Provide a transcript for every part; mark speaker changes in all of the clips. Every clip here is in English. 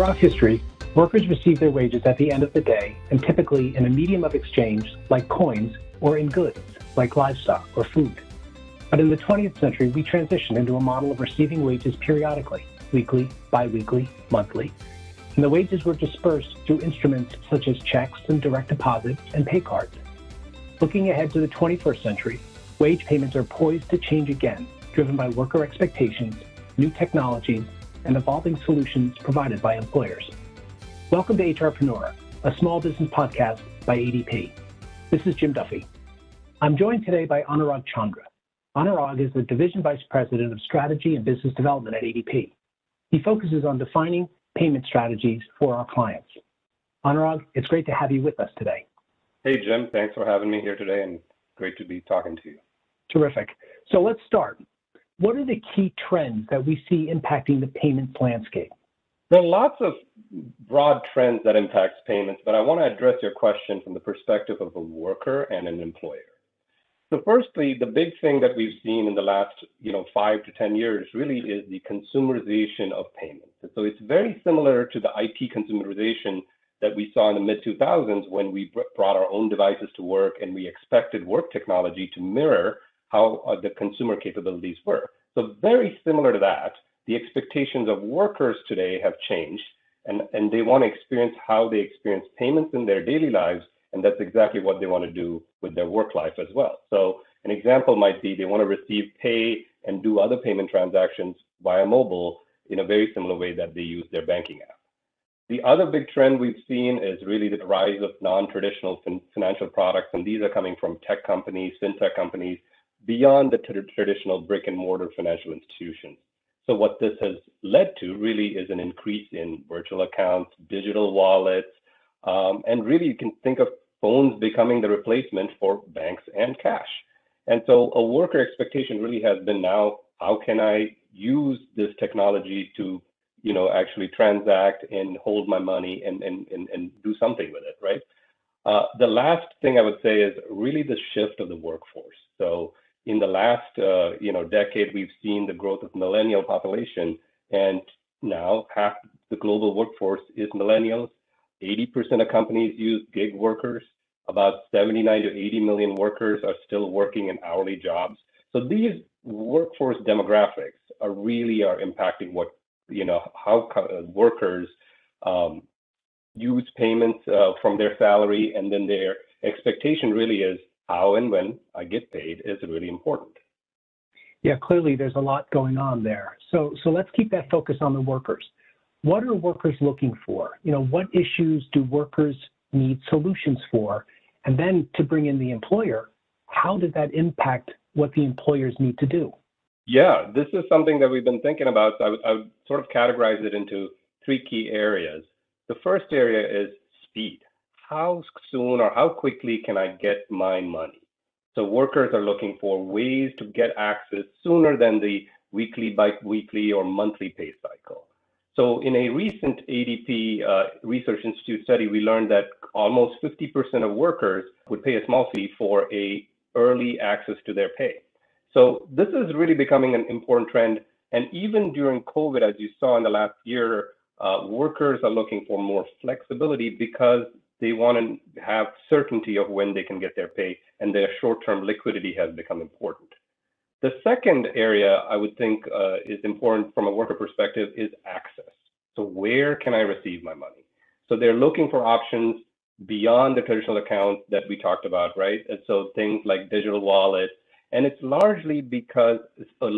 Speaker 1: Throughout history, workers receive their wages at the end of the day and typically in a medium of exchange like coins or in goods like livestock or food. But in the 20th century, we transitioned into a model of receiving wages periodically, weekly, biweekly, monthly, and the wages were dispersed through instruments such as checks and direct deposit and pay cards. Looking ahead to the 21st century, wage payments are poised to change again, driven by worker expectations, new technologies, and evolving solutions provided by employers. Welcome to HRpreneur, a small business podcast by ADP. This is Jim Duffy. I'm joined today by Anurag Chandra. Anurag is the Division Vice President of Strategy and Business Development at ADP. He focuses on defining payment strategies for our clients. Anurag, it's great to have you with us today.
Speaker 2: Hey, Jim. Thanks for having me here today and great to be talking to you.
Speaker 1: Terrific. So let's start. What are the key trends that we see impacting the payments landscape?
Speaker 2: There are lots of broad trends that impacts payments, but I want to address your question from the perspective of a worker and an employer. So firstly, the big thing that we've seen in the last, you know, five to 10 years really is the consumerization of payments. So it's very similar to the IT consumerization that we saw in the mid 2000s when we brought our own devices to work and we expected work technology to mirror how uh, the consumer capabilities were. So very similar to that, the expectations of workers today have changed and, and they want to experience how they experience payments in their daily lives. And that's exactly what they want to do with their work life as well. So an example might be they want to receive pay and do other payment transactions via mobile in a very similar way that they use their banking app. The other big trend we've seen is really the rise of non-traditional fin- financial products, and these are coming from tech companies, fintech companies, beyond the traditional brick and mortar financial institutions. So what this has led to really is an increase in virtual accounts, digital wallets, um, and really you can think of phones becoming the replacement for banks and cash. And so a worker expectation really has been now, how can I use this technology to, you know, actually transact and hold my money and, and, and, and do something with it, right? Uh, the last thing I would say is really the shift of the workforce. So in the last uh, you know decade, we've seen the growth of millennial population, and now half the global workforce is millennials. 80% of companies use gig workers. About 79 to 80 million workers are still working in hourly jobs. So these workforce demographics are really are impacting what you know how workers um, use payments uh, from their salary, and then their expectation really is how and when I get paid is really important.
Speaker 1: Yeah, clearly there's a lot going on there. So, so let's keep that focus on the workers. What are workers looking for? You know, what issues do workers need solutions for? And then to bring in the employer, how does that impact what the employers need to do?
Speaker 2: Yeah, this is something that we've been thinking about. So I would, I would sort of categorize it into three key areas. The first area is speed how soon or how quickly can I get my money? So workers are looking for ways to get access sooner than the weekly, bi-weekly, or monthly pay cycle. So in a recent ADP uh, Research Institute study, we learned that almost 50% of workers would pay a small fee for a early access to their pay. So this is really becoming an important trend. And even during COVID, as you saw in the last year, uh, workers are looking for more flexibility because they want to have certainty of when they can get their pay, and their short-term liquidity has become important. The second area I would think uh, is important from a worker perspective is access. So where can I receive my money? So they're looking for options beyond the traditional accounts that we talked about, right? And so things like digital wallets, and it's largely because a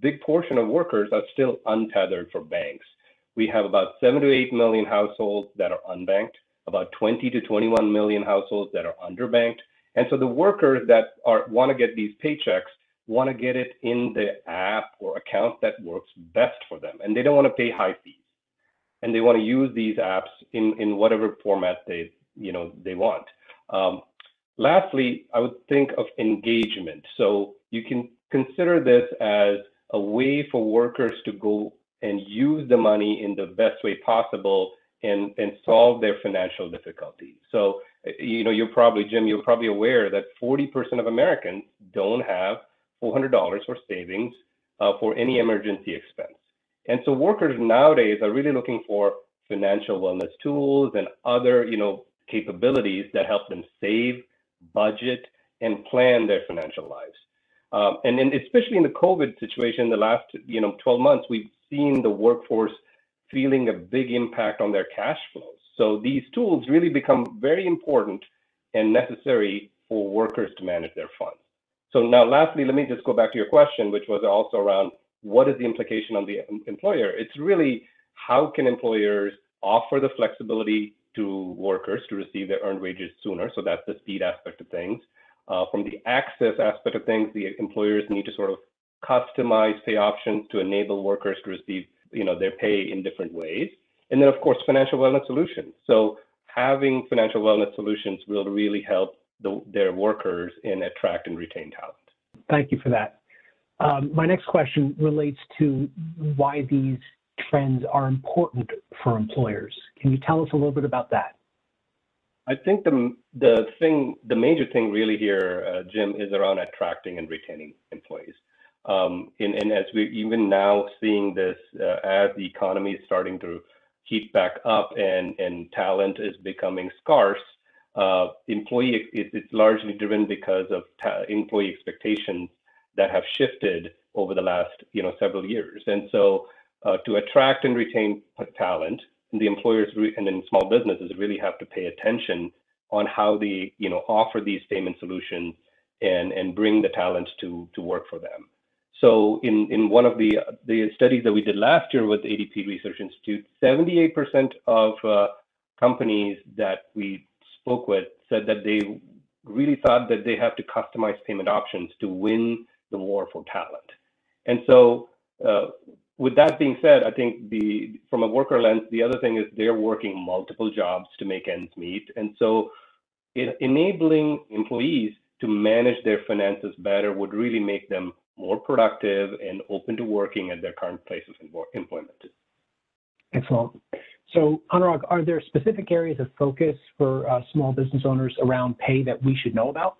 Speaker 2: big portion of workers are still untethered for banks. We have about seven to eight million households that are unbanked about 20 to 21 million households that are underbanked. And so the workers that are want to get these paychecks want to get it in the app or account that works best for them. And they don't want to pay high fees. And they want to use these apps in, in whatever format they, you know, they want. Um, lastly, I would think of engagement. So you can consider this as a way for workers to go and use the money in the best way possible and, and solve their financial difficulties. So, you know, you're probably, Jim, you're probably aware that 40% of Americans don't have $400 for savings uh, for any emergency expense. And so workers nowadays are really looking for financial wellness tools and other, you know, capabilities that help them save, budget, and plan their financial lives. Um, and, and especially in the COVID situation, the last, you know, 12 months, we've seen the workforce feeling a big impact on their cash flows. So these tools really become very important and necessary for workers to manage their funds. So now, lastly, let me just go back to your question, which was also around what is the implication on the employer? It's really how can employers offer the flexibility to workers to receive their earned wages sooner? So that's the speed aspect of things. Uh, from the access aspect of things, the employers need to sort of customize pay options to enable workers to receive, you know, their pay in different ways. And then, of course, financial wellness solutions. So having financial wellness solutions will really help the, their workers in attract and retain talent.
Speaker 1: Thank you for that. Um, my next question relates to why these trends are important for employers. Can you tell us a little bit about that?
Speaker 2: I think the the thing, the major thing really here, uh, Jim, is around attracting and retaining employees. Um, and, and, as we're even now seeing this uh, as the economy is starting to heat back up and, and talent is becoming scarce, uh, employee it, it's largely driven because of employee expectations that have shifted over the last you know several years. And so uh, to attract and retain talent, the employers and then small businesses really have to pay attention on how they you know offer these payment solutions and and bring the talent to to work for them. So in in one of the the studies that we did last year with ADP Research Institute, 78% of uh, companies that we spoke with said that they really thought that they have to customize payment options to win the war for talent. And so uh, with that being said, I think the from a worker lens, the other thing is they're working multiple jobs to make ends meet, and so enabling employees to manage their finances better would really make them more productive and open to working at their current place of employment.
Speaker 1: Excellent. So, Anurag, are there specific areas of focus for uh, small business owners around pay that we should know about?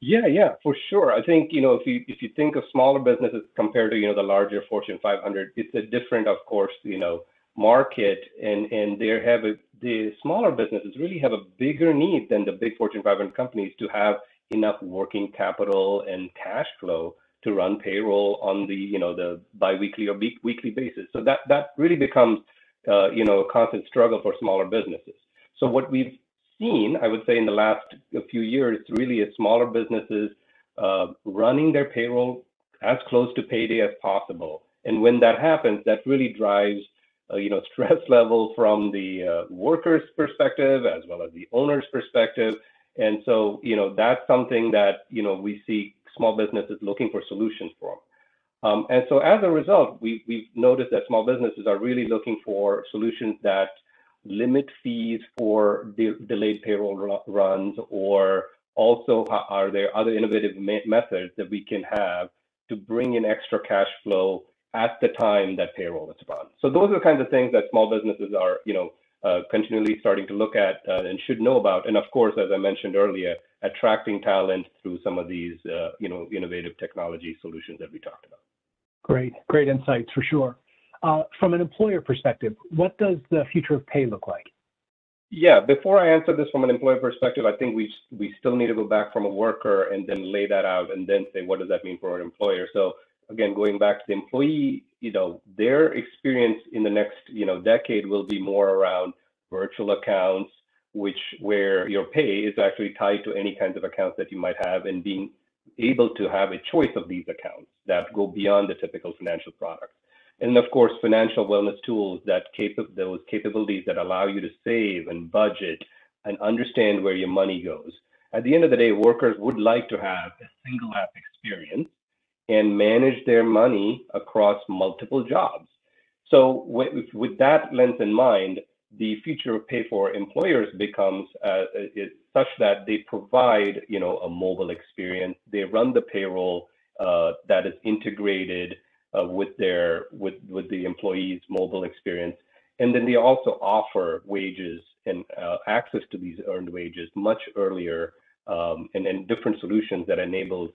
Speaker 2: Yeah, yeah, for sure. I think you know if you if you think of smaller businesses compared to you know the larger Fortune 500, it's a different, of course, you know, market, and and they have a the smaller businesses really have a bigger need than the big Fortune 500 companies to have enough working capital and cash flow to run payroll on the you know the biweekly or weekly basis. So that that really becomes uh, you know a constant struggle for smaller businesses. So what we've seen, I would say, in the last few years, really is smaller businesses uh, running their payroll as close to payday as possible. And when that happens, that really drives, uh, you know, stress level from the uh, workers' perspective as well as the owner's perspective. And so, you know, that's something that you know we see small businesses looking for solutions for. Um, and so, as a result, we, we've noticed that small businesses are really looking for solutions that limit fees for de delayed payroll runs, or also are there other innovative methods that we can have to bring in extra cash flow at the time that payroll is run? So those are the kinds of things that small businesses are, you know, uh, continually starting to look at uh, and should know about. And of course, as I mentioned earlier, attracting talent through some of these, uh, you know, innovative technology solutions that we talked about.
Speaker 1: Great, great insights for sure. Uh, from an employer perspective, what does the future of pay look like?
Speaker 2: Yeah, before I answer this from an employer perspective, I think we we still need to go back from a worker and then lay that out and then say what does that mean for an employer. So again, going back to the employee, you know, their experience in the next you know decade will be more around virtual accounts, which where your pay is actually tied to any kinds of accounts that you might have, and being able to have a choice of these accounts that go beyond the typical financial products. And of course, financial wellness tools that cap- those capabilities that allow you to save and budget and understand where your money goes. At the end of the day, workers would like to have a single app experience and manage their money across multiple jobs. So with, with that lens in mind, the future of pay for employers becomes uh, such that they provide, you know, a mobile experience. They run the payroll uh, that is integrated uh, with their with with the employees' mobile experience, and then they also offer wages and uh, access to these earned wages much earlier, um, and and different solutions that enables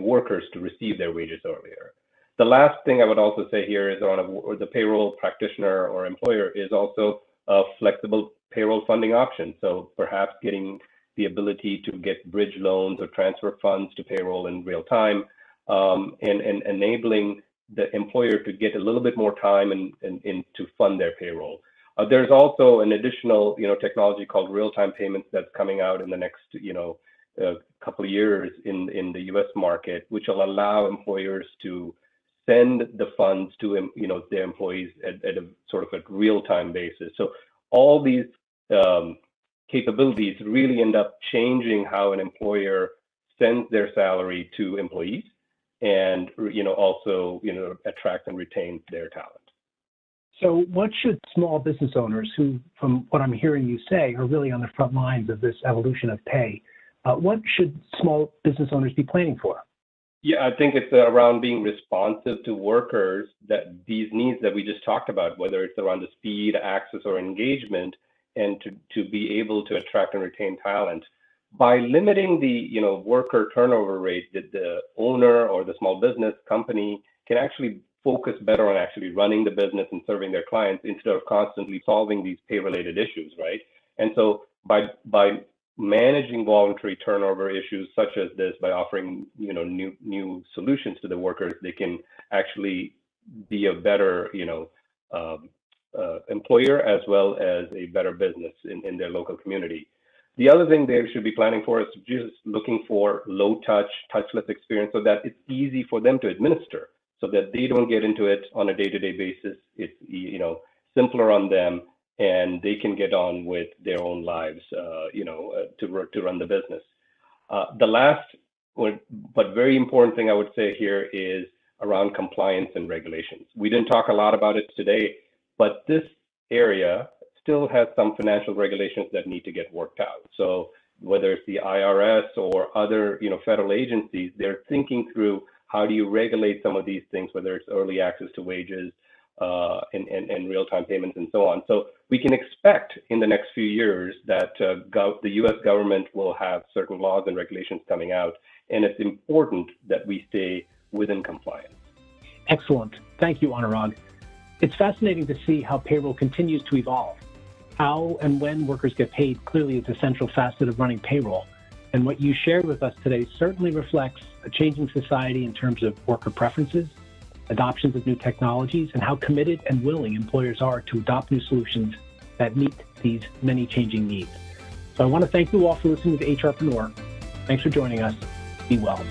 Speaker 2: workers to receive their wages earlier. The last thing I would also say here is on a, the payroll practitioner or employer is also a flexible payroll funding option. So perhaps getting the ability to get bridge loans or transfer funds to payroll in real time um, and, and enabling the employer to get a little bit more time and to fund their payroll. Uh, there's also an additional, you know, technology called real-time payments that's coming out in the next, you know, uh, couple of years in in the U.S. market, which will allow employers to send the funds to, you know, their employees at, at a sort of a real-time basis. So all these um, capabilities really end up changing how an employer sends their salary to employees and you know also you know attract and retain their talent.
Speaker 1: So, what should small business owners, who, from what I'm hearing you say, are really on the front lines of this evolution of pay, uh, what should small business owners be planning for?
Speaker 2: Yeah, I think it's around being responsive to workers that these needs that we just talked about, whether it's around the speed, access, or engagement, and to, to be able to attract and retain talent by limiting the you know worker turnover rate that the owner or the small business company can actually focus better on actually running the business and serving their clients instead of constantly solving these pay related issues right and so by by managing voluntary turnover issues such as this by offering you know new new solutions to the workers they can actually be a better you know um, uh, employer as well as a better business in, in their local community the other thing they should be planning for is just looking for low touch, touchless experience so that it's easy for them to administer so that they don't get into it on a day-to-day basis. It's you know simpler on them and they can get on with their own lives, uh, you know, uh, to to run the business. Uh, the last, but very important thing I would say here is around compliance and regulations. We didn't talk a lot about it today, but this area still has some financial regulations that need to get worked out. So whether it's the IRS or other, you know, federal agencies, they're thinking through how do you regulate some of these things, whether it's early access to wages uh, and, and, and real-time payments and so on. So we can expect in the next few years that uh, the U.S. government will have certain laws and regulations coming out, and it's important that we stay within compliance.
Speaker 1: Excellent. Thank you, Anurag. It's fascinating to see how payroll continues to evolve how and when workers get paid clearly is a central facet of running payroll. And what you shared with us today certainly reflects a changing society in terms of worker preferences, adoptions of new technologies, and how committed and willing employers are to adopt new solutions that meet these many changing needs. So I want to thank you all for listening to HRpreneur. Thanks for joining us. Be well.